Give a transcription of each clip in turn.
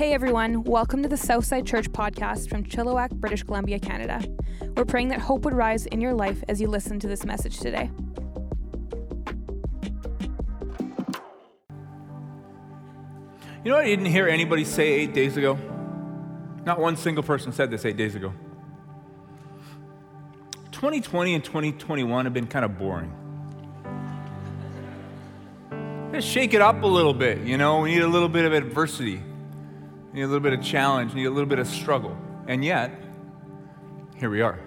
Hey everyone, welcome to the Southside Church podcast from Chilliwack, British Columbia, Canada. We're praying that hope would rise in your life as you listen to this message today. You know I didn't hear anybody say eight days ago? Not one single person said this eight days ago. 2020 and 2021 have been kind of boring. Let's shake it up a little bit, you know? We need a little bit of adversity. Need a little bit of challenge, need a little bit of struggle. And yet, here we are.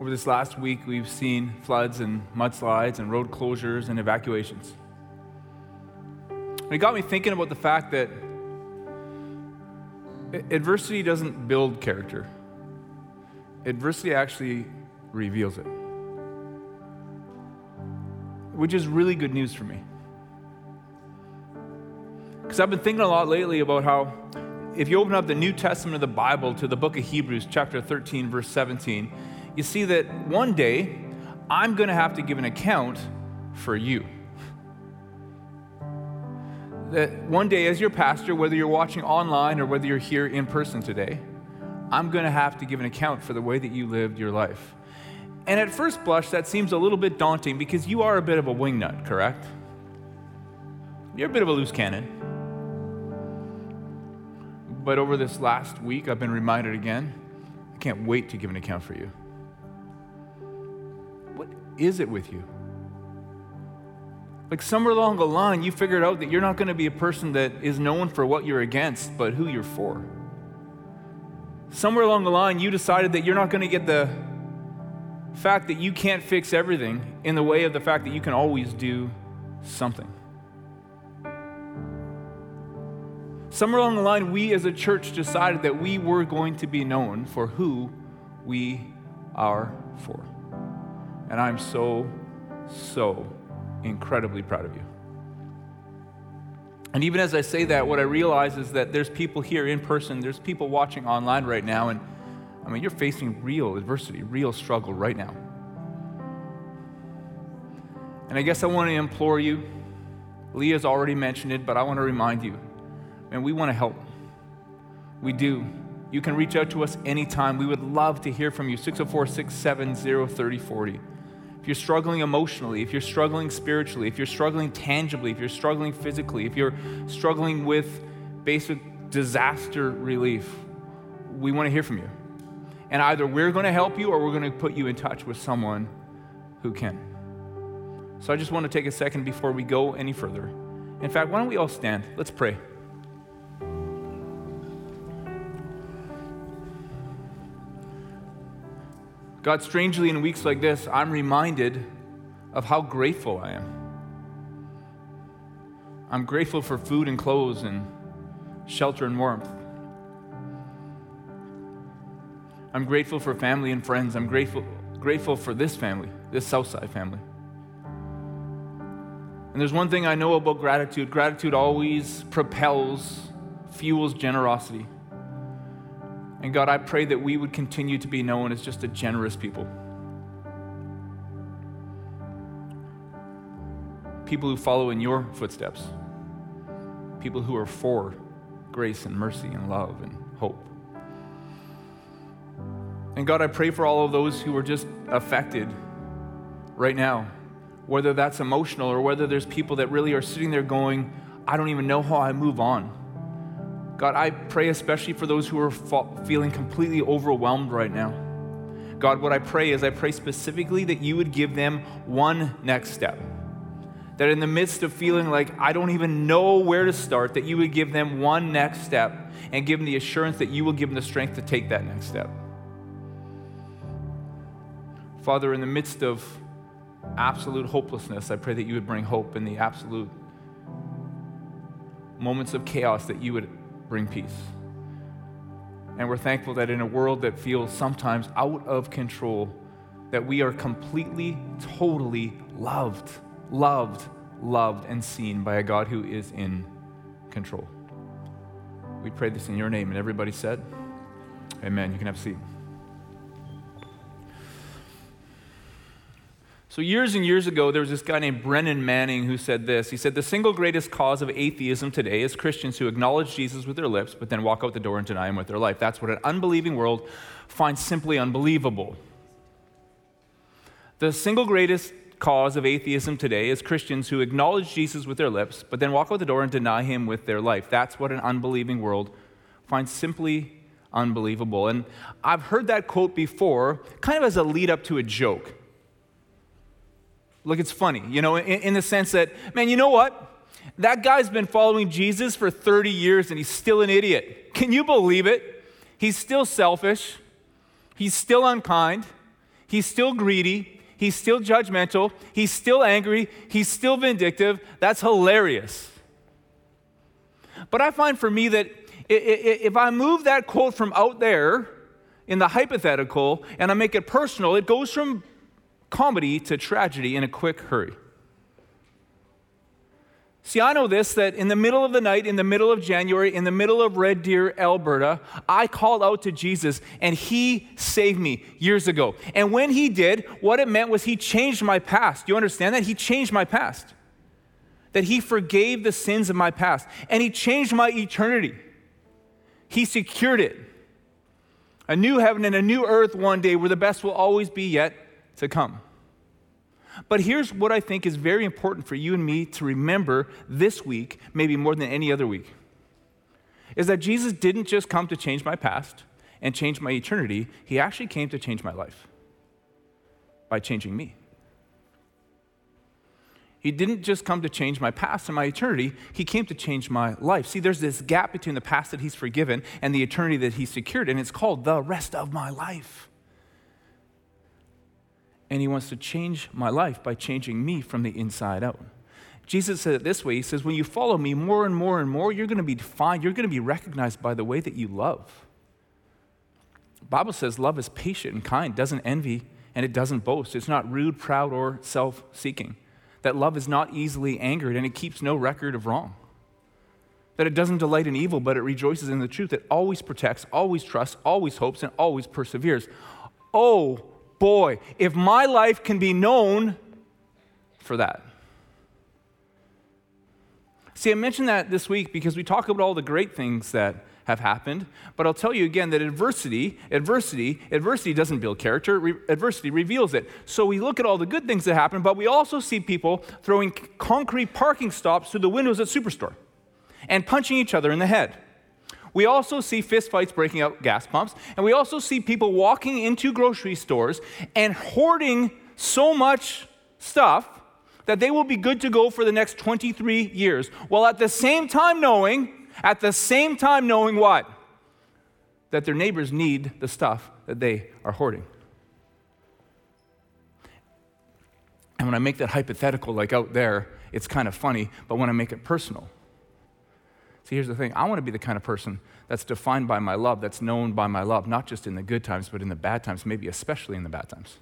Over this last week, we've seen floods and mudslides and road closures and evacuations. And it got me thinking about the fact that adversity doesn't build character, adversity actually reveals it, which is really good news for me. Because I've been thinking a lot lately about how if you open up the New Testament of the Bible to the book of Hebrews, chapter 13, verse 17, you see that one day I'm going to have to give an account for you. That one day, as your pastor, whether you're watching online or whether you're here in person today, I'm going to have to give an account for the way that you lived your life. And at first blush, that seems a little bit daunting because you are a bit of a wingnut, correct? You're a bit of a loose cannon. But over this last week, I've been reminded again I can't wait to give an account for you. What is it with you? Like somewhere along the line, you figured out that you're not going to be a person that is known for what you're against, but who you're for. Somewhere along the line, you decided that you're not going to get the fact that you can't fix everything in the way of the fact that you can always do something. Somewhere along the line, we as a church decided that we were going to be known for who we are for. And I'm so, so incredibly proud of you. And even as I say that, what I realize is that there's people here in person, there's people watching online right now, and I mean, you're facing real adversity, real struggle right now. And I guess I want to implore you. Leah's already mentioned it, but I want to remind you, and we want to help. We do. You can reach out to us anytime. We would love to hear from you. 604 670 3040 if you're struggling emotionally, if you're struggling spiritually, if you're struggling tangibly, if you're struggling physically, if you're struggling with basic disaster relief, we want to hear from you. And either we're going to help you or we're going to put you in touch with someone who can. So I just want to take a second before we go any further. In fact, why don't we all stand? Let's pray. God, strangely, in weeks like this, I'm reminded of how grateful I am. I'm grateful for food and clothes and shelter and warmth. I'm grateful for family and friends. I'm grateful, grateful for this family, this Southside family. And there's one thing I know about gratitude gratitude always propels, fuels generosity. And God, I pray that we would continue to be known as just a generous people. People who follow in your footsteps. People who are for grace and mercy and love and hope. And God, I pray for all of those who are just affected right now, whether that's emotional or whether there's people that really are sitting there going, I don't even know how I move on. God, I pray especially for those who are feeling completely overwhelmed right now. God, what I pray is I pray specifically that you would give them one next step. That in the midst of feeling like I don't even know where to start, that you would give them one next step and give them the assurance that you will give them the strength to take that next step. Father, in the midst of absolute hopelessness, I pray that you would bring hope in the absolute moments of chaos, that you would bring peace. And we're thankful that in a world that feels sometimes out of control, that we are completely, totally loved, loved, loved, and seen by a God who is in control. We pray this in your name. And everybody said, Amen. You can have a seat. So, years and years ago, there was this guy named Brennan Manning who said this. He said, The single greatest cause of atheism today is Christians who acknowledge Jesus with their lips, but then walk out the door and deny him with their life. That's what an unbelieving world finds simply unbelievable. The single greatest cause of atheism today is Christians who acknowledge Jesus with their lips, but then walk out the door and deny him with their life. That's what an unbelieving world finds simply unbelievable. And I've heard that quote before, kind of as a lead up to a joke. Look, it's funny, you know, in, in, the sense that, man, you know what? That guy's been following Jesus for 30 years and he's still an idiot. Can you believe it? He's still selfish. He's still unkind. He's still greedy. He's still judgmental. He's still angry. He's still vindictive. That's hilarious. But I find for me that if I move that quote from out there in the hypothetical and I make it personal, it goes from comedy to tragedy in a quick hurry. See, I know this that in the middle of the night, in the middle of January, in the middle of Red Deer, Alberta, I called out to Jesus and he saved me years ago. And when he did, what it meant was he changed my past. Do you understand that? He changed my past. That he forgave the sins of my past and he changed my eternity. He secured it. A new heaven and a new earth one day where the best will always be yet to come. But here's what I think is very important for you and me to remember this week, maybe more than any other week, is that Jesus didn't just come to change my past and change my eternity, he actually came to change my life by changing me. He didn't just come to change my past and my eternity, he came to change my life. See, there's this gap between the past that he's forgiven and the eternity that he's secured, and it's called the rest of my life and he wants to change my life by changing me from the inside out. Jesus said it this way He says, When you follow me more and more and more, you're going to be defined, you're going to be recognized by the way that you love. The Bible says love is patient and kind, doesn't envy, and it doesn't boast. It's not rude, proud, or self seeking. That love is not easily angered and it keeps no record of wrong. That it doesn't delight in evil, but it rejoices in the truth. It always protects, always trusts, always hopes, and always perseveres. Oh, boy, if my life can be known for that. See, I mentioned that this week because we talk about all the great things that have happened, but I'll tell you again that adversity, adversity, adversity doesn't build character, re- adversity reveals it. So we look at all the good things that happen, but we also see people throwing concrete parking stops through the windows at Superstore and punching each other in the head. We also see fistfights breaking out gas pumps, and we also see people walking into grocery stores and hoarding so much stuff that they will be good to go for the next 23 years, while at the same time knowing, at the same time knowing what? That their neighbors need the stuff that they are hoarding. And when I make that hypothetical, like out there, it's kind of funny, but when I make it personal, See, here's the thing I want to be the kind of person that's defined by my love, that's known by my love, not just in the good times, but in the bad times, maybe especially in the bad times.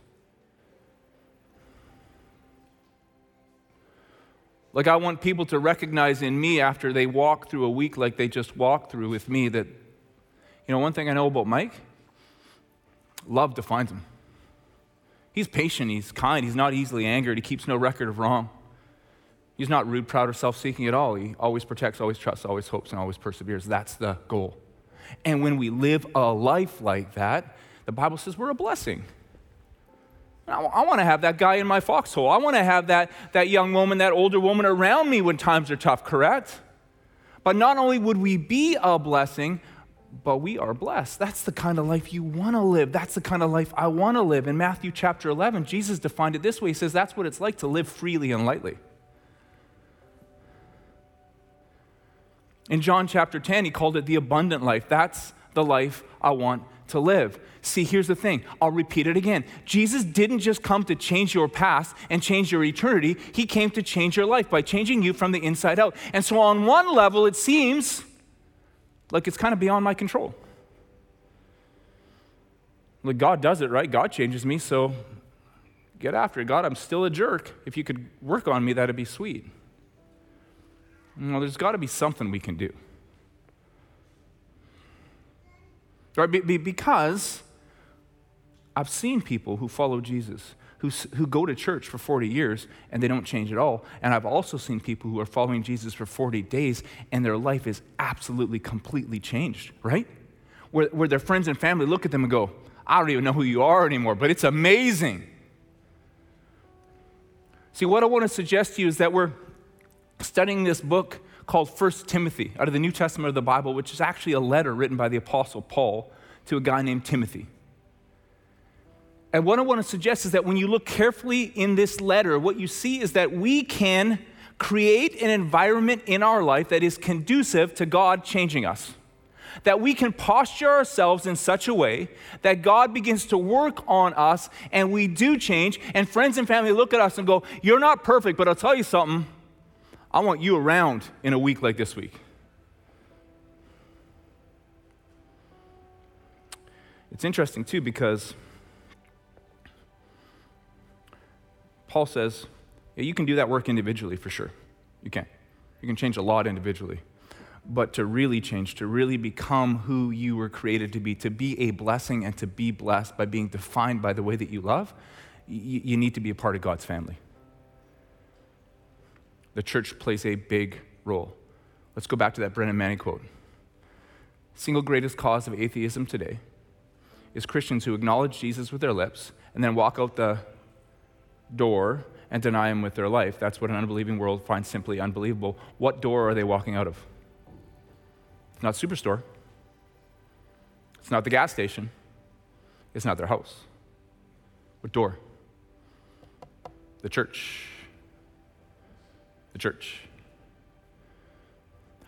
Like, I want people to recognize in me after they walk through a week like they just walked through with me that, you know, one thing I know about Mike love defines him. He's patient, he's kind, he's not easily angered, he keeps no record of wrong. He's not rude, proud, or self seeking at all. He always protects, always trusts, always hopes, and always perseveres. That's the goal. And when we live a life like that, the Bible says we're a blessing. I, want to have that guy in my foxhole. I want to have that, that young woman, that older woman around me when times are tough, correct? But not only would we be a blessing, but we are blessed. That's the kind of life you want to live. That's the kind of life I want to live. In Matthew chapter 11, Jesus defined it this way He says, That's what it's like to live freely and lightly. In John chapter 10, he called it the abundant life. That's the life I want to live. See, here's the thing. I'll repeat it again. Jesus didn't just come to change your past and change your eternity, he came to change your life by changing you from the inside out. And so, on one level, it seems like it's kind of beyond my control. Like, God does it, right? God changes me, so get after it. God, I'm still a jerk. If you could work on me, that'd be sweet. Well, there's got to be something we can do. Right? Because I've seen people who follow Jesus who, who go to church for 40 years and they don't change at all. And I've also seen people who are following Jesus for 40 days and their life is absolutely, completely changed, right? Where, where their friends and family look at them and go, I don't even know who you are anymore, but it's amazing. See, what I want to suggest to you is that we're studying this book called First Timothy out of the New Testament of the Bible, which is actually a letter written by the Apostle Paul to a guy named Timothy. And what I want to suggest is that when you look carefully in this letter, what you see is that we can create an environment in our life that is conducive to God changing us. That we can posture ourselves in such a way that God begins to work on us and we do change. And friends and family look at us and go, You're not perfect, but I'll tell you something. I want you around in a week like this week. It's interesting, too, because Paul says, yeah, you can do that work individually for sure. You can. You can change a lot individually. But to really change, to really become who you were created to be, to be a blessing and to be blessed by being defined by the way that you love, you, you need to be a part of God's family. The church plays a big role. Let's go back to that Brennan Manning quote. Single greatest cause of atheism today is Christians who acknowledge Jesus with their lips and then walk out the door and deny him with their life. That's what an unbelieving world finds simply unbelievable. What door are they walking out of? It's not Superstore. It's not the gas station. It's not their house. What door? The church. The church.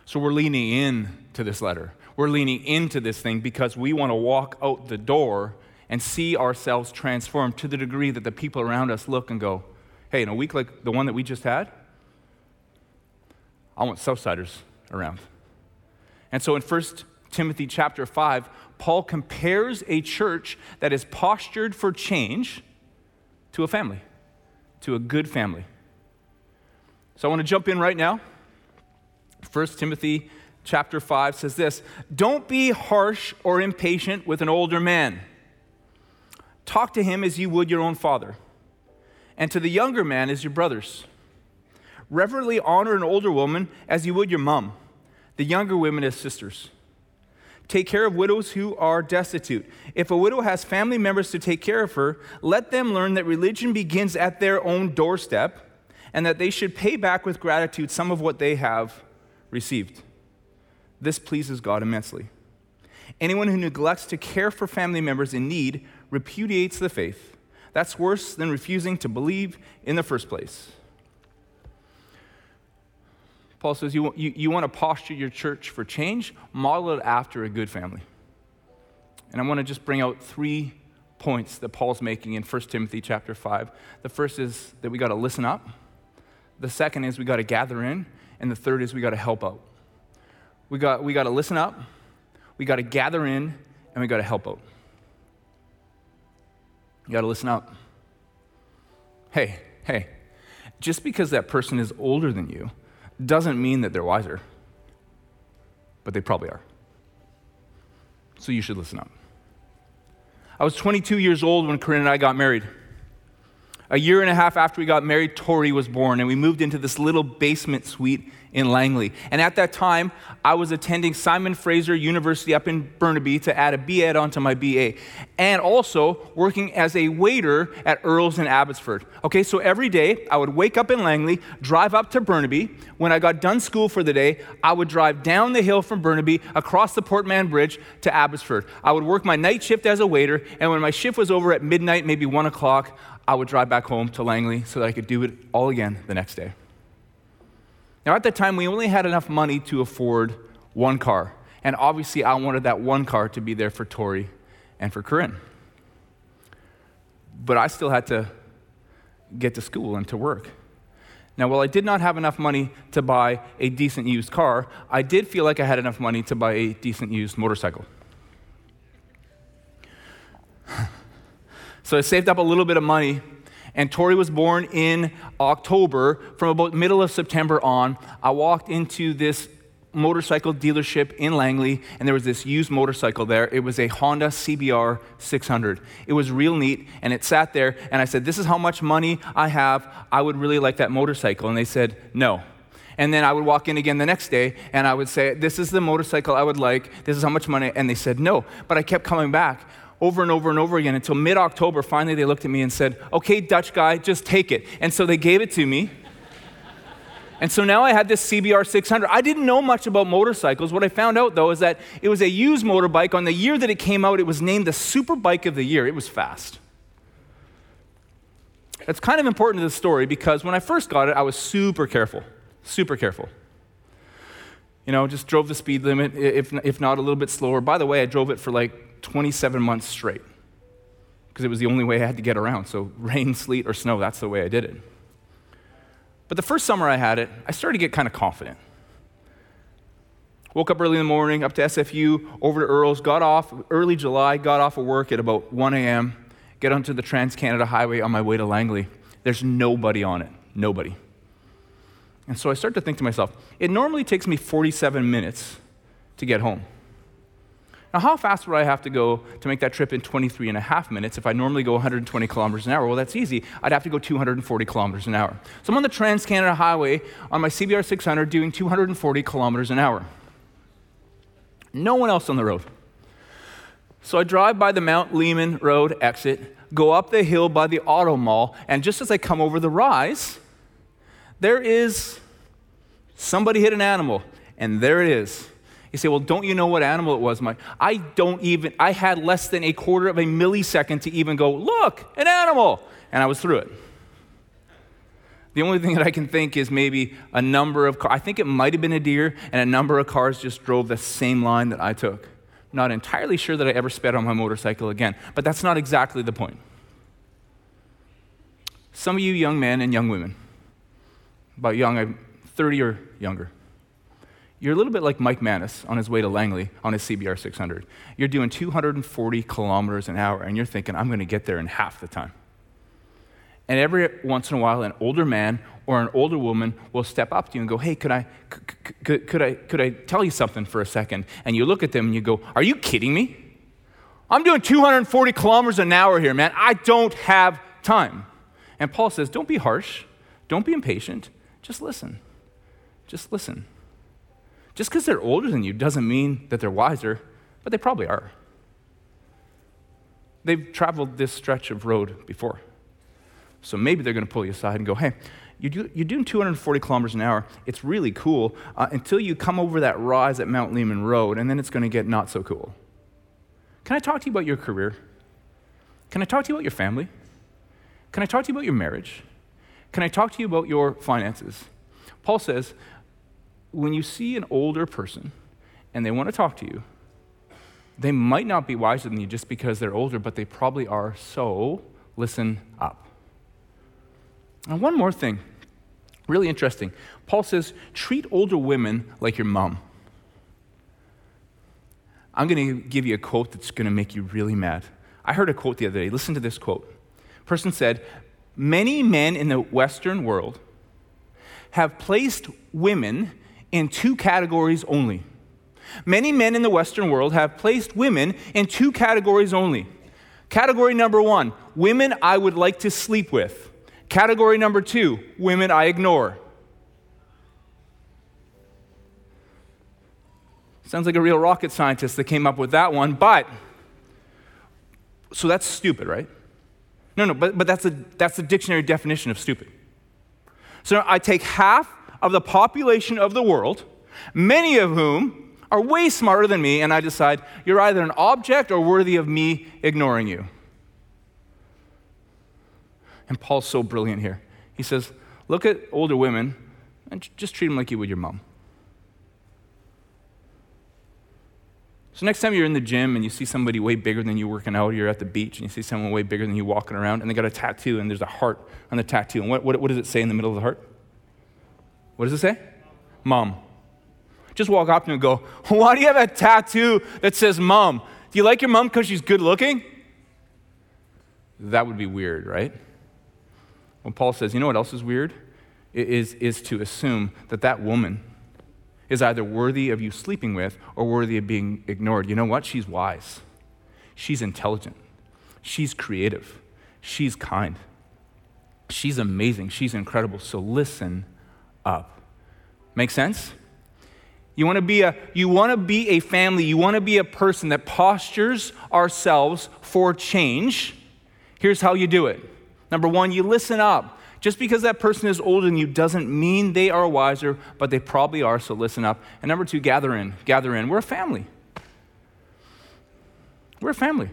So we're leaning in to this letter. We're leaning into this thing because we want to walk out the door and see ourselves transformed to the degree that the people around us look and go, hey, in a week like the one that we just had, I want Southsiders around. And so in 1 Timothy chapter 5, Paul compares a church that is postured for change to a family, to a good family. So I want to jump in right now. 1 Timothy chapter 5 says this Don't be harsh or impatient with an older man Talk to him as you would your own father, and to the younger man as your brothers. Reverently honor an older woman as you would your mom, the younger women as sisters. Take care of widows who are destitute. If a widow has family members to take care of her, let them learn that religion begins at their own doorstep and that they should pay back with gratitude some of what they have received. This pleases God immensely. Anyone who neglects to care for family members in need repudiates the faith. That's worse than refusing to believe in the first place. Paul says, you, you, you want to posture your church for change? Model it after a good family. And I want to just bring out three points that Paul's making in 1 Timothy chapter 5. The first is that we got to listen up. The second is we got to gather in. And the third is we got to help out. We got, we got to listen up, we got to gather in, and we got to help out. You got to listen up. Hey, hey, just because that person is older than you doesn't mean that they're wiser, but they probably are. So you should listen up. I was 22 years old when Corinne and I got married. A year and a half after we got married, Tori was born, and we moved into this little basement suite in Langley. And at that time, I was attending Simon Fraser University up in Burnaby to add a BEd onto my BA, and also working as a waiter at Earl's in Abbotsford. Okay, so every day I would wake up in Langley, drive up to Burnaby. When I got done school for the day, I would drive down the hill from Burnaby across the Port Mann Bridge to Abbotsford. I would work my night shift as a waiter, and when my shift was over at midnight, maybe one o'clock, I would drive back home to Langley so that I could do it all again the next day. Now, at that time, we only had enough money to afford one car. And obviously, I wanted that one car to be there for Tori and for Corinne. But I still had to get to school and to work. Now, while I did not have enough money to buy a decent used car, I did feel like I had enough money to buy a decent used motorcycle. So I saved up a little bit of money and Tori was born in October. From about middle of September on, I walked into this motorcycle dealership in Langley, and there was this used motorcycle there. It was a Honda CBR 600. It was real neat, and it sat there, and I said, This is how much money I have. I would really like that motorcycle. And they said, No. And then I would walk in again the next day, and I would say, This is the motorcycle I would like. This is how much money. And they said, No. But I kept coming back over and over and over again until mid October. Finally, they looked at me and said, Okay, Dutch guy, just take it. And so they gave it to me. And so now I had this CBR 600. I didn't know much about motorcycles. What I found out, though, is that it was a used motorbike. On the year that it came out, it was named the Super Bike of the Year. It was fast. That's kind of important to the story because when I first got it, I was super careful, super careful. You know, just drove the speed limit, if, if not a little bit slower. By the way, I drove it for like 27 months straight because it was the only way I had to get around. So, rain, sleet, or snow, that's the way I did it. But the first summer I had it, I started to get kind of confident. Woke up early in the morning, up to SFU, over to Earl's, got off early July, got off of work at about 1 a.m., get onto the Trans Canada Highway on my way to Langley. There's nobody on it, nobody. And so I start to think to myself, it normally takes me 47 minutes to get home. Now, how fast would I have to go to make that trip in 23 and a half minutes if I normally go 120 kilometers an hour? Well, that's easy. I'd have to go 240 kilometers an hour. So I'm on the Trans Canada Highway on my CBR 600 doing 240 kilometers an hour. No one else on the road. So I drive by the Mount Lehman Road exit, go up the hill by the auto mall, and just as I come over the rise, there is somebody hit an animal, and there it is you say, well, don't you know what animal it was, Mike? I don't even, I had less than a quarter of a millisecond to even go, look, an animal. And I was through it. The only thing that I can think is maybe a number of cars. I think it might have been a deer, and a number of cars just drove the same line that I took. Not entirely sure that I ever sped on my motorcycle again, but that's not exactly the point. Some of you young men and young women, about young, I'm 30 or younger, you're a little bit like Mike Manis on his way to Langley on his CBR 600. You're doing 240 kilometers an hour, and you're thinking, I'm going to get there in half the time. And every once in a while, an older man or an older woman will step up to you and go, Hey, could I, could, could, I, could I tell you something for a second? And you look at them and you go, Are you kidding me? I'm doing 240 kilometers an hour here, man. I don't have time. And Paul says, Don't be harsh. Don't be impatient. Just listen. Just listen. Just because they're older than you doesn't mean that they're wiser, but they probably are. They've traveled this stretch of road before. So maybe they're going to pull you aside and go, hey, you do, you're doing 240 kilometers an hour. It's really cool uh, until you come over that rise at Mount Lehman Road, and then it's going to get not so cool. Can I talk to you about your career? Can I talk to you about your family? Can I talk to you about your marriage? Can I talk to you about your finances? Paul says, when you see an older person and they want to talk to you, they might not be wiser than you just because they're older, but they probably are. So listen up. And one more thing, really interesting. Paul says, treat older women like your mom. I'm going to give you a quote that's going to make you really mad. I heard a quote the other day. Listen to this quote. A person said, Many men in the Western world have placed women in two categories only. Many men in the Western world have placed women in two categories only. Category number one, women I would like to sleep with. Category number two, women I ignore. Sounds like a real rocket scientist that came up with that one, but so that's stupid, right? No, no, but, but that's, a, that's the dictionary definition of stupid. So I take half of the population of the world, many of whom are way smarter than me, and I decide you're either an object or worthy of me ignoring you. And Paul's so brilliant here. He says, Look at older women and just treat them like you would your mom. So next time you're in the gym and you see somebody way bigger than you working out, or you're at the beach and you see someone way bigger than you walking around, and they got a tattoo and there's a heart on the tattoo. And what, what, what does it say in the middle of the heart? What does it say? Mom. Just walk up to him and go, Why do you have a tattoo that says mom? Do you like your mom because she's good looking? That would be weird, right? When Paul says, you know what else is weird? It is, is to assume that that woman is either worthy of you sleeping with or worthy of being ignored. You know what? She's wise. She's intelligent. She's creative. She's kind. She's amazing. She's incredible. So listen up. Make sense? You want to be a you want to be a family, you want to be a person that postures ourselves for change. Here's how you do it. Number 1, you listen up. Just because that person is older than you doesn't mean they are wiser, but they probably are, so listen up. And number 2, gather in. Gather in. We're a family. We're a family.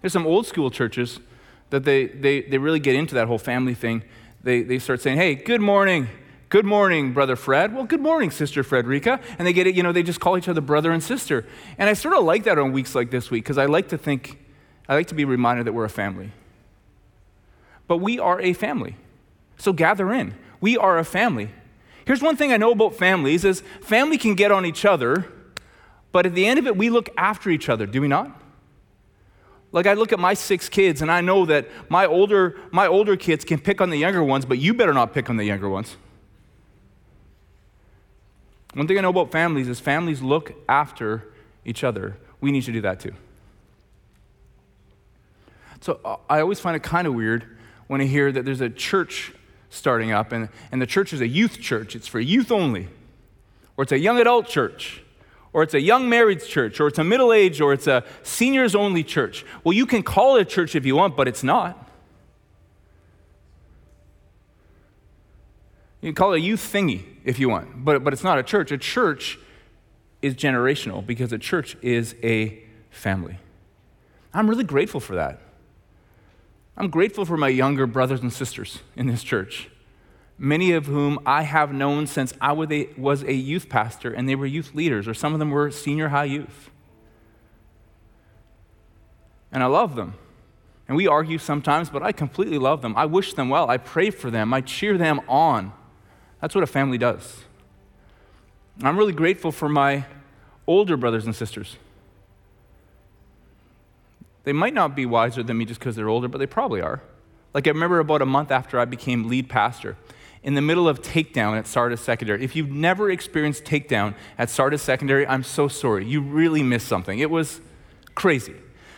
There's some old school churches that they, they, they really get into that whole family thing. They, they start saying, hey, good morning. Good morning, Brother Fred. Well, good morning, Sister Frederica. And they get it, you know, they just call each other brother and sister. And I sort of like that on weeks like this week because I like to think, I like to be reminded that we're a family. But we are a family. So gather in. We are a family. Here's one thing I know about families is family can get on each other, but at the end of it, we look after each other, do we not? Like I look at my six kids and I know that my older, my older kids can pick on the younger ones, but you better not pick on the younger ones. One thing I know about families is families look after each other. We need to do that too. So uh, I always find it kind of weird when I hear that there's a church starting up, and, and the church is a youth church, it's for youth only, or it's a young adult church or it's a young married church, or it's a middle age, or it's a seniors only church. Well, you can call it a church if you want, but it's not. You can call it a youth thingy if you want, but, but it's not a church. A church is generational because a church is a family. I'm really grateful for that. I'm grateful for my younger brothers and sisters in this church many of whom I have known since I was a youth pastor and they were youth leaders, or some of them were senior high youth. And I love them. And we argue sometimes, but I completely love them. I wish them well. I pray for them. I cheer them on. That's what a family does. I'm really grateful for my older brothers and sisters. They might not be wiser than me just because they're older, but they probably are. Like I remember about a month after I became lead pastor, in the middle of takedown at Sardis Secondary. If you've never experienced takedown at Sardis Secondary, I'm so sorry. You really missed something. It was crazy.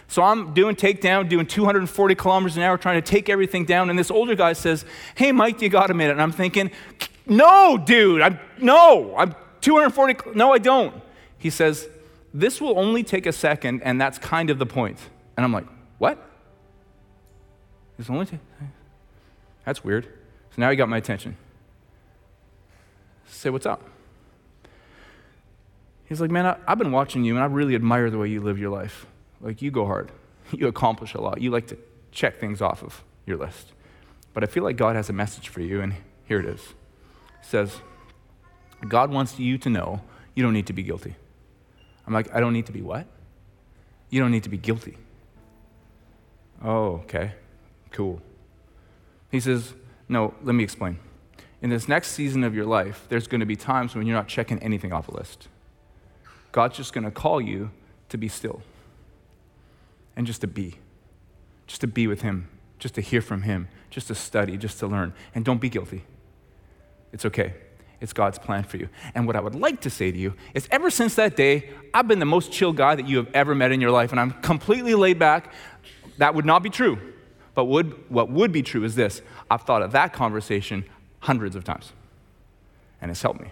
So I'm doing takedown, doing 240 kilometers an hour, trying to take everything down. And this older guy says, Hey, Mike, you got a minute? And I'm thinking, No, dude, I'm, no, I'm 240. No, I don't. He says, This will only take a second, and that's kind of the point. And I'm like, What? It's only that's weird. So now he got my attention. Say, what's up? He's like, man, I, have been watching you and I really admire the way you live your life. Like, you go hard, you accomplish a lot, you like to check things off of your list. But I feel like God has a message for you, and here it is. It says, God wants you to know you don't need to be guilty. I'm like, I don't need to be what? You don't need to be guilty. Oh, okay, cool. He says, no, let me explain. In this next season of your life, there's going to be times when you're not checking anything off a list. God's just going to call you to be still and just to be, just to be with Him, just to hear from Him, just to study, just to learn. And don't be guilty. It's okay. It's God's plan for you. And what I would like to say to you is ever since that day, I've been the most chill guy that you have ever met in your life, and I'm completely laid back. That would not be true. But would, what would be true is this I've thought of that conversation hundreds of times, and it's helped me.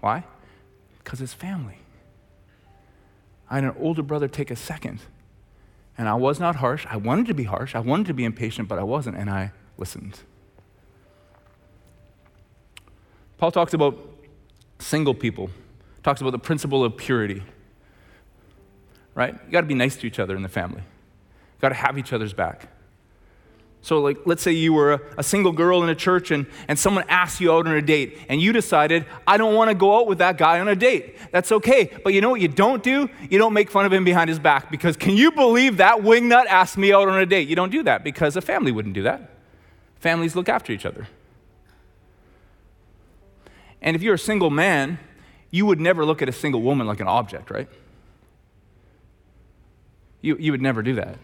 Why? Because it's family. I had an older brother take a second, and I was not harsh. I wanted to be harsh, I wanted to be impatient, but I wasn't, and I listened. Paul talks about single people, talks about the principle of purity. Right? You got to be nice to each other in the family got to have each other's back. So, like, let's say you were a, a, single girl in a church and, and someone asked you out on a date, and you decided, I don't want to go out with that guy on a date. That's okay. But you know what you don't do? You don't make fun of him behind his back because can you believe that wingnut asked me out on a date? You don't do that because a family wouldn't do that. Families look after each other. And if you're a single man, you would never look at a single woman like an object, right? You, you would never do that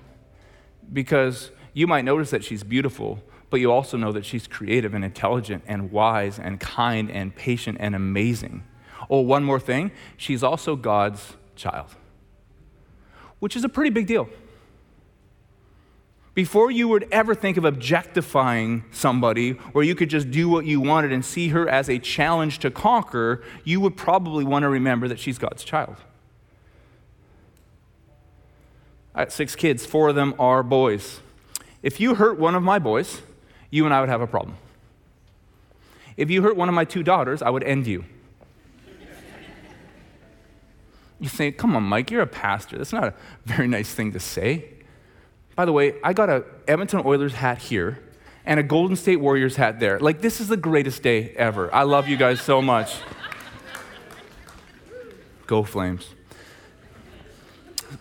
because you might notice that she's beautiful, but you also know that she's creative and intelligent and wise and kind and patient and amazing. Oh, one more thing she's also God's child, which is a pretty big deal. Before you would ever think of objectifying somebody where you could just do what you wanted and see her as a challenge to conquer, you would probably want to remember that she's God's child. I got six kids, four of them are boys. If you hurt one of my boys, you and I would have a problem. If you hurt one of my two daughters, I would end you. You say, come on, Mike, you're a pastor. That's not a very nice thing to say. By the way, I got a Edmonton Oilers hat here and a Golden State Warriors hat there. Like, this is the greatest day ever. I love you guys so much. Go Flames.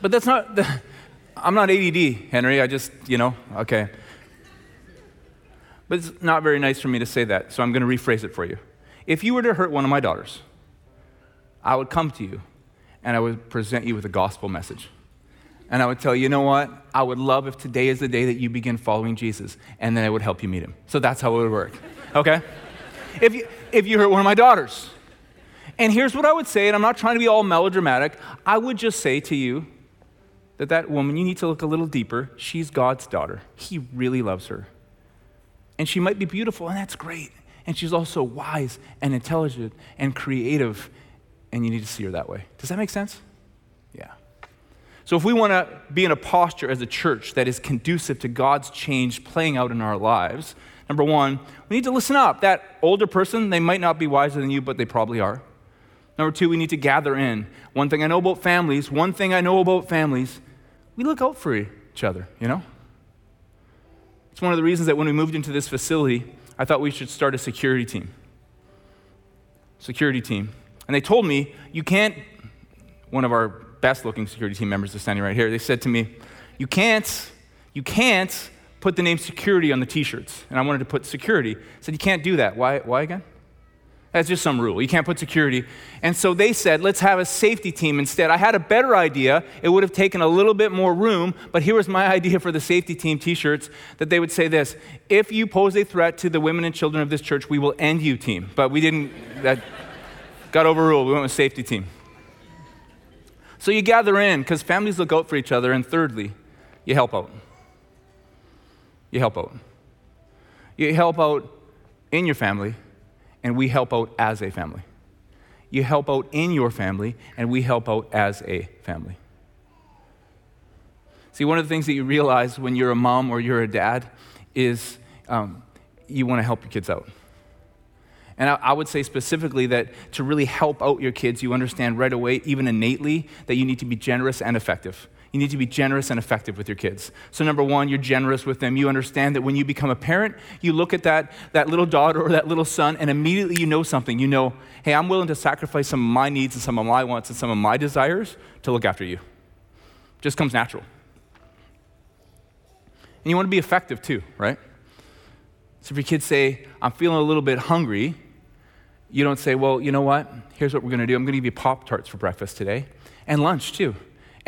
But that's not, the, I'm not ADD, Henry. I just, you know, okay. But it's not very nice for me to say that, so I'm going to rephrase it for you. If you were to hurt one of my daughters, I would come to you and I would present you with a gospel message. And I would tell you, you know what? I would love if today is the day that you begin following Jesus, and then I would help you meet him. So that's how it would work. Okay? if, you, if you hurt one of my daughters, and here's what I would say, and I'm not trying to be all melodramatic, I would just say to you that that woman, you need to look a little deeper. She's God's daughter, He really loves her. And she might be beautiful, and that's great. And she's also wise and intelligent and creative, and you need to see her that way. Does that make sense? Yeah. So, if we want to be in a posture as a church that is conducive to God's change playing out in our lives, number one, we need to listen up. That older person, they might not be wiser than you, but they probably are. Number two, we need to gather in. One thing I know about families, one thing I know about families, we look out for each other, you know? It's one of the reasons that when we moved into this facility, I thought we should start a security team. Security team. And they told me, you can't, one of our best looking security team members is standing right here. They said to me, you can't, you can't put the name security on the t shirts. And I wanted to put security. I said, you can't do that. Why, why again? That's just some rule. You can't put security. And so they said, let's have a safety team instead. I had a better idea. It would have taken a little bit more room, but here was my idea for the safety team t shirts that they would say this If you pose a threat to the women and children of this church, we will end you, team. But we didn't, that got overruled. We went with safety team. So you gather in because families look out for each other. And thirdly, you help out. You help out. You help out in your family and we help out as a family. You help out in your family, and we help out as a family. See, one of the things that you realize when you're a mom or you're a dad is um, you want to help your kids out. And I, I, would say specifically that to really help out your kids, you understand right away, even innately, that you need to be generous and effective. You need to be generous and effective with your kids. So, number one, you're generous with them. You understand that when you become a parent, you look at that, that little daughter or that little son, and immediately you know something. You know, hey, I'm willing to sacrifice some of my needs and some of my wants and some of my desires to look after you. Just comes natural. And you want to be effective too, right? So, if your kids say, I'm feeling a little bit hungry, you don't say, well, you know what? Here's what we're going to do. I'm going to give you Pop Tarts for breakfast today and lunch too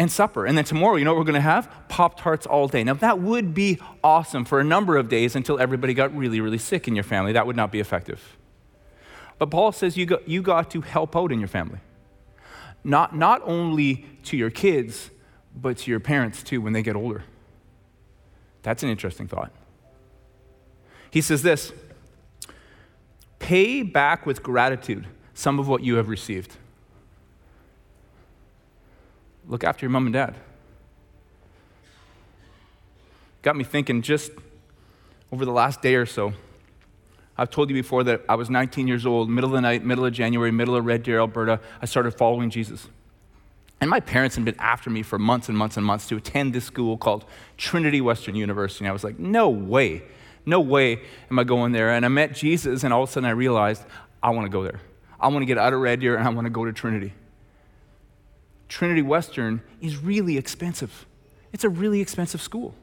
and supper. And then tomorrow, you know what we're going to have? Pop Tarts all day. Now, that would be awesome for a number of days until everybody got really, really sick in your family. That would not be effective. But Paul says you got, you got to help out in your family. Not, not only to your kids, but to your parents too when they get older. That's an interesting thought. He says this pay back with gratitude some of what you have received look after your mom and dad. Got me thinking just over the last day or so. I've told you before that I was 19 years old, middle of the night, middle of January, middle of Red Deer, Alberta. I started following Jesus. And my parents had been after me for months and months and months to attend this school called Trinity Western University. And I was like, no way, no way am I going there. And I met Jesus, and all of a sudden I realized I want to go there. I want to get out of Red Deer and I want to go to Trinity. Trinity Western is really expensive. It's a really expensive school.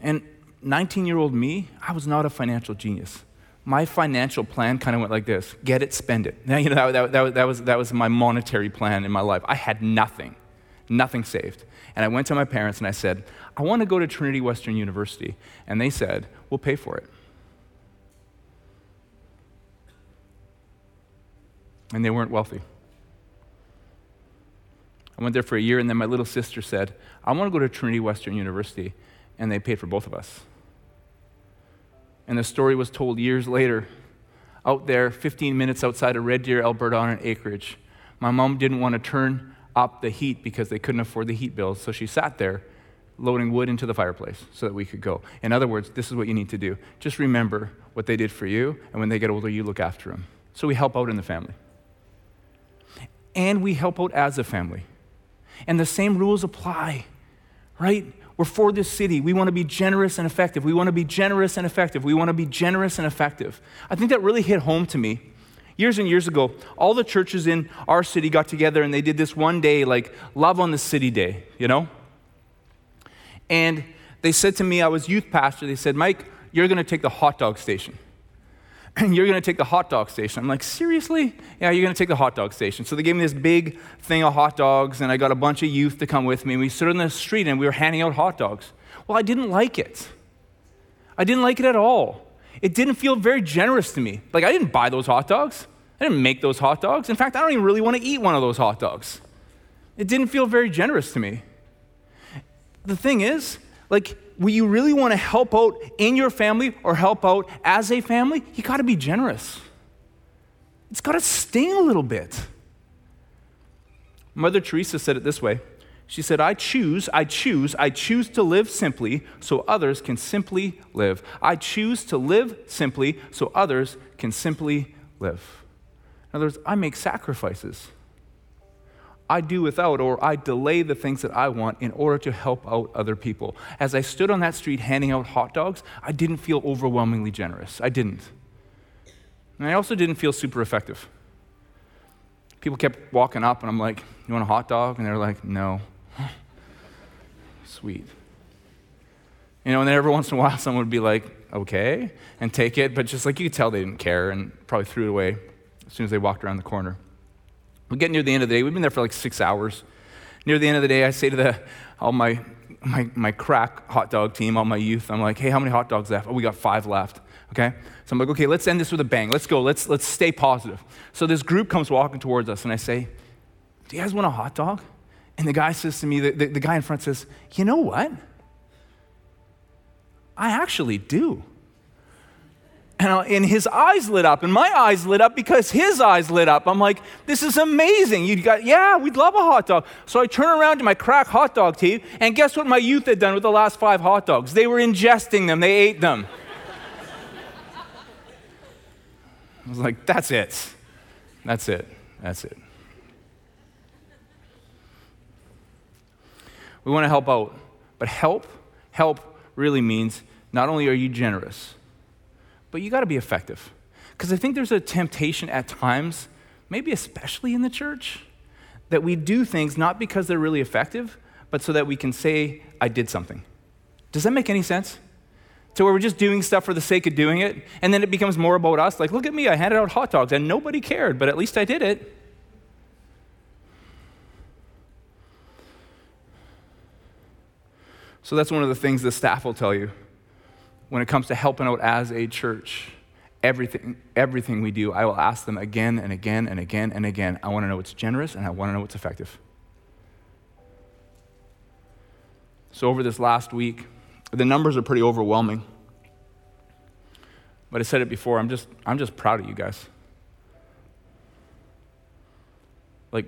And 19 year old me, I was not a financial genius. My financial plan kind of went like this get it, spend it. Now, you know, that, that, that, that, was, that was my monetary plan in my life. I had nothing. nothing saved. And I went to my parents and I said, I want to go to Trinity Western University. And they said, We'll pay for it. And they weren't wealthy. I went there for a year, and then my little sister said, I want to go to Trinity Western University. And they paid for both of us. And the story was told years later, out there, 15 minutes outside of Red Deer, Alberta, on an acreage. My mom didn't want to turn up the heat because they couldn't afford the heat bills, so she sat there loading wood into the fireplace so that we could go. In other words, this is what you need to do. Just remember what they did for you, and when they get older, you look after them. So we help out in the family. And we help out as a family. And the same rules apply, right? We're for this city. We want to be generous and effective. We want to be generous and effective. We want to be generous and effective. I think that really hit home to me. Years and years ago, all the churches in our city got together and they did this one day, like Love on the City Day, you know? And they said to me, I was youth pastor, they said, Mike, you're going to take the hot dog station and you're going to take the hot dog station. I'm like, seriously? Yeah, you're going to take the hot dog station. So they gave me this big thing of hot dogs, and I got a bunch of youth to come with me. And we stood on the street and we were handing out hot dogs. Well, I didn't like it. I didn't like it at all. It didn't feel very generous to me. Like, I didn't buy those hot dogs, I didn't make those hot dogs. In fact, I don't even really want to eat one of those hot dogs. It didn't feel very generous to me. The thing is, like, will you really want to help out in your family or help out as a family, you got to be generous. It's got to sting a little bit. Mother Teresa said it this way She said, I choose, I choose, I choose to live simply so others can simply live. I choose to live simply so others can simply live. In other words, I make sacrifices. I do without or I delay the things that I want in order to help out other people. As I stood on that street handing out hot dogs, I didn't feel overwhelmingly generous. I didn't. And I also didn't feel super effective. People kept walking up, and I'm like, You want a hot dog? And they're like, No. Sweet. You know, and then every once in a while, someone would be like, Okay, and take it, but just like you could tell they didn't care and probably threw it away as soon as they walked around the corner. We get near the end of the day. We've been there for like six hours. Near the end of the day, I say to the, all my, my, my crack hot dog team, all my youth, I'm like, hey, how many hot dogs left? Oh, we got five left. Okay? So I'm like, okay, let's end this with a bang. Let's go. Let's, let's stay positive. So this group comes walking towards us, and I say, do you guys want a hot dog? And the guy says to me, the, the, the guy in front says, you know what? I actually do. And, his eyes lit up, and my eyes lit up because his eyes lit up. I'm like, this is amazing. You got, yeah, we'd love a hot dog. So I turn around to my crack hot dog team, and guess what my youth had done with the last five hot dogs? They were ingesting them, they ate them. I was like, that's it. That's it. That's it. We want to help out, but help, help really means not only are you generous, but you got to be effective. Because I think there's a temptation at times, maybe especially in the church, that we do things not because they're really effective, but so that we can say, I did something. Does that make any sense? To where we're just doing stuff for the sake of doing it, and then it becomes more about us. Like, look at me, I handed out hot dogs, and nobody cared, but at least I did it. So that's one of the things the staff will tell you when it comes to helping out as a church, everything, everything we do, I will ask them again and again and again and again. I want to know what's generous and I want to know what's effective. So, over this last week, the numbers are pretty overwhelming. But I said it before, I'm just, I'm just proud of you guys. Like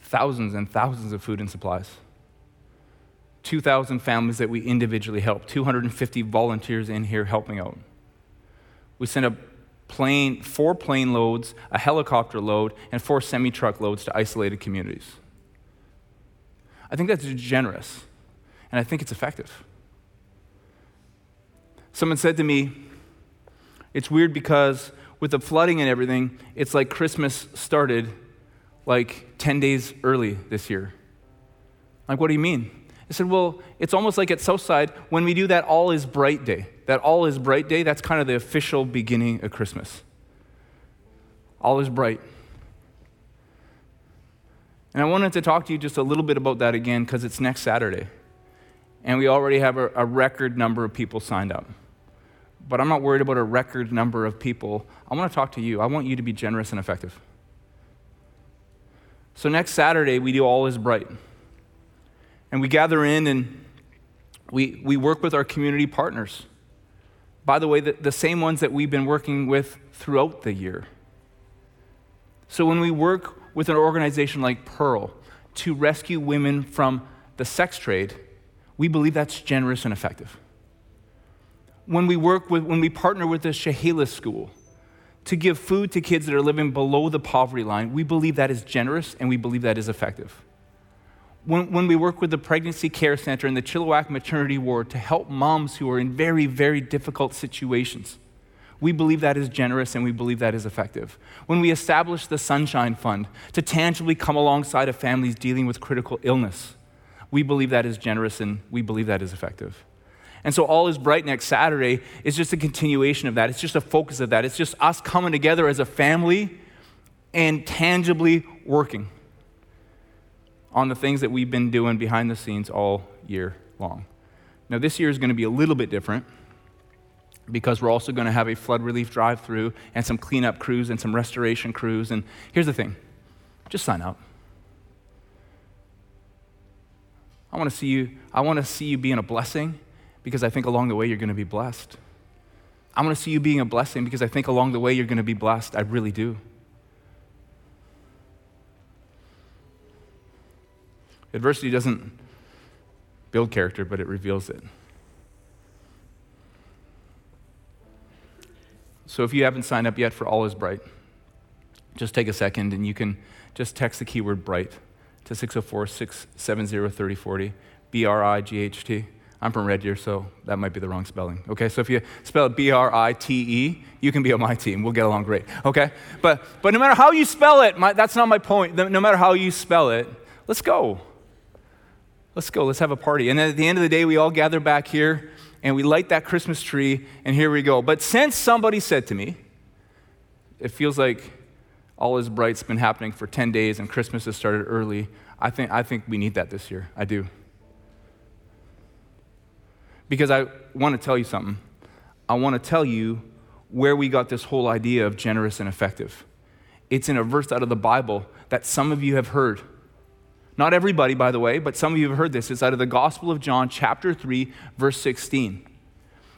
thousands and thousands of food and supplies. 2,000 families that we individually help, 250 volunteers in here helping out. We sent a plane, four plane loads, a helicopter load, and four semi truck loads to isolated communities. I think that's generous, and I think it's effective. Someone said to me, it's weird because with the flooding and everything, it's like Christmas started like 10 days early this year. Like, what do you mean? I said, Well, it's almost like at Southside, when we do that All is Bright Day. That All is Bright Day, that's kind of the official beginning of Christmas. All is bright. And I wanted to talk to you just a little bit about that again because it's next Saturday. And we already have a, a, record number of people signed up. But I'm not worried about a record number of people. I want to talk to you. I want you to be generous and effective. So next Saturday, we do All is Bright. And we gather in and we, we work with our community partners. By the way, the, the same ones that we've been working with throughout the year. So when we work with an organization like Pearl to rescue women from the sex trade, we believe that's generous and effective. When we work with, when we partner with the Chehalis School to give food to kids that are living below the poverty line, we believe that is generous and we believe that is effective. When, when we work with the Pregnancy Care Center and the Chilliwack Maternity Ward to help moms who are in very, very difficult situations, we believe that is generous and we believe that is effective. When we establish the Sunshine Fund to tangibly come alongside of families dealing with critical illness, we believe that is generous and we believe that is effective. And so, All is Bright next Saturday is just a continuation of that. It's just a focus of that. It's just us coming together as a family and tangibly working on the things that we've been doing behind the scenes all year long. Now, this year is going to be a little bit different because we're also going to have a flood relief drive through and some cleanup crews and some restoration crews. And here's the thing just sign up. I want to see you, I want to see you being a blessing because I think along the way you're going to be blessed. I want to see you being a blessing because I think along the way you're going to be blessed. I really do. Adversity doesn't build character, but it reveals it. So if you haven't signed up yet for All is Bright, just take a second and you can just text the keyword bright to 604 670 3040, B R I G H T. I'm from Red Deer, so that might be the wrong spelling. Okay, so if you spell it B R I T E, you can be on my team. We'll get along great. Okay, but but no matter how you spell it, my, that's not my point. No matter how you spell it, let's go. Let's go. Let's have a party. And at the end of the day, we all gather back here and we light that Christmas tree, and here we go. But since somebody said to me, it feels like all is bright's been happening for 10 days and Christmas has started early, I think, I think we need that this year. I do. Because I want to tell you something. I want to tell you where we got this whole idea of generous and effective. It's in a verse out of the Bible that some of you have heard. Not everybody, by the way, but some of you have heard this. It's out of the Gospel of John, chapter 3, verse 16.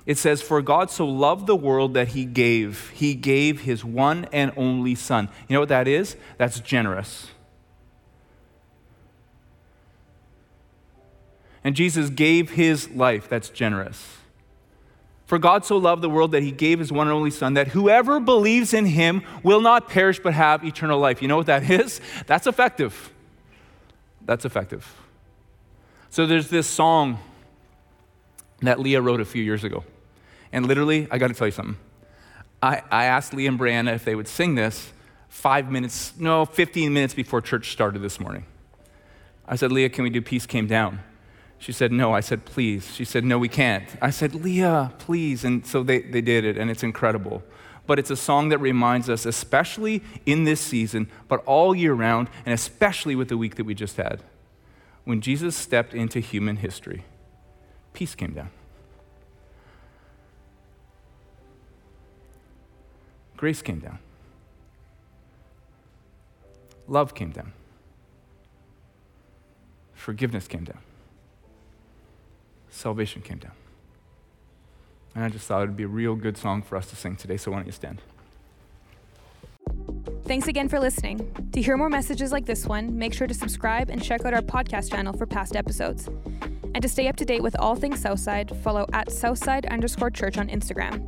It says, For God so loved the world that he gave. He gave his one and only Son. You know what that is? That's generous. And Jesus gave his life. That's generous. For God so loved the world that he gave his one and only Son, that whoever believes in him will not perish but have eternal life. You know what that is? That's effective. That's effective. So there's this song that Leah wrote a few years ago. And literally, I got to tell you something. I, I asked Leah and Brianna if they would sing this five minutes, no, 15 minutes before church started this morning. I said, Leah, can we do Peace Came Down? She said, No. I said, Please. She said, No, we can't. I said, Leah, please. And so they, they did it, and it's incredible. But it's a song that reminds us, especially in this season, but all year round, and especially with the week that we just had, when Jesus stepped into human history, peace came down. Grace came down. Love came down. Forgiveness came down. Salvation came down. And I just thought it would be a real good song for us to sing today, so why don't you stand? Thanks again for listening. To hear more messages like this one, make sure to subscribe and check out our podcast channel for past episodes. And to stay up to date with all things Southside, follow at Southside underscore church on Instagram.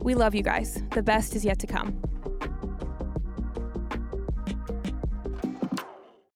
We love you guys. The best is yet to come.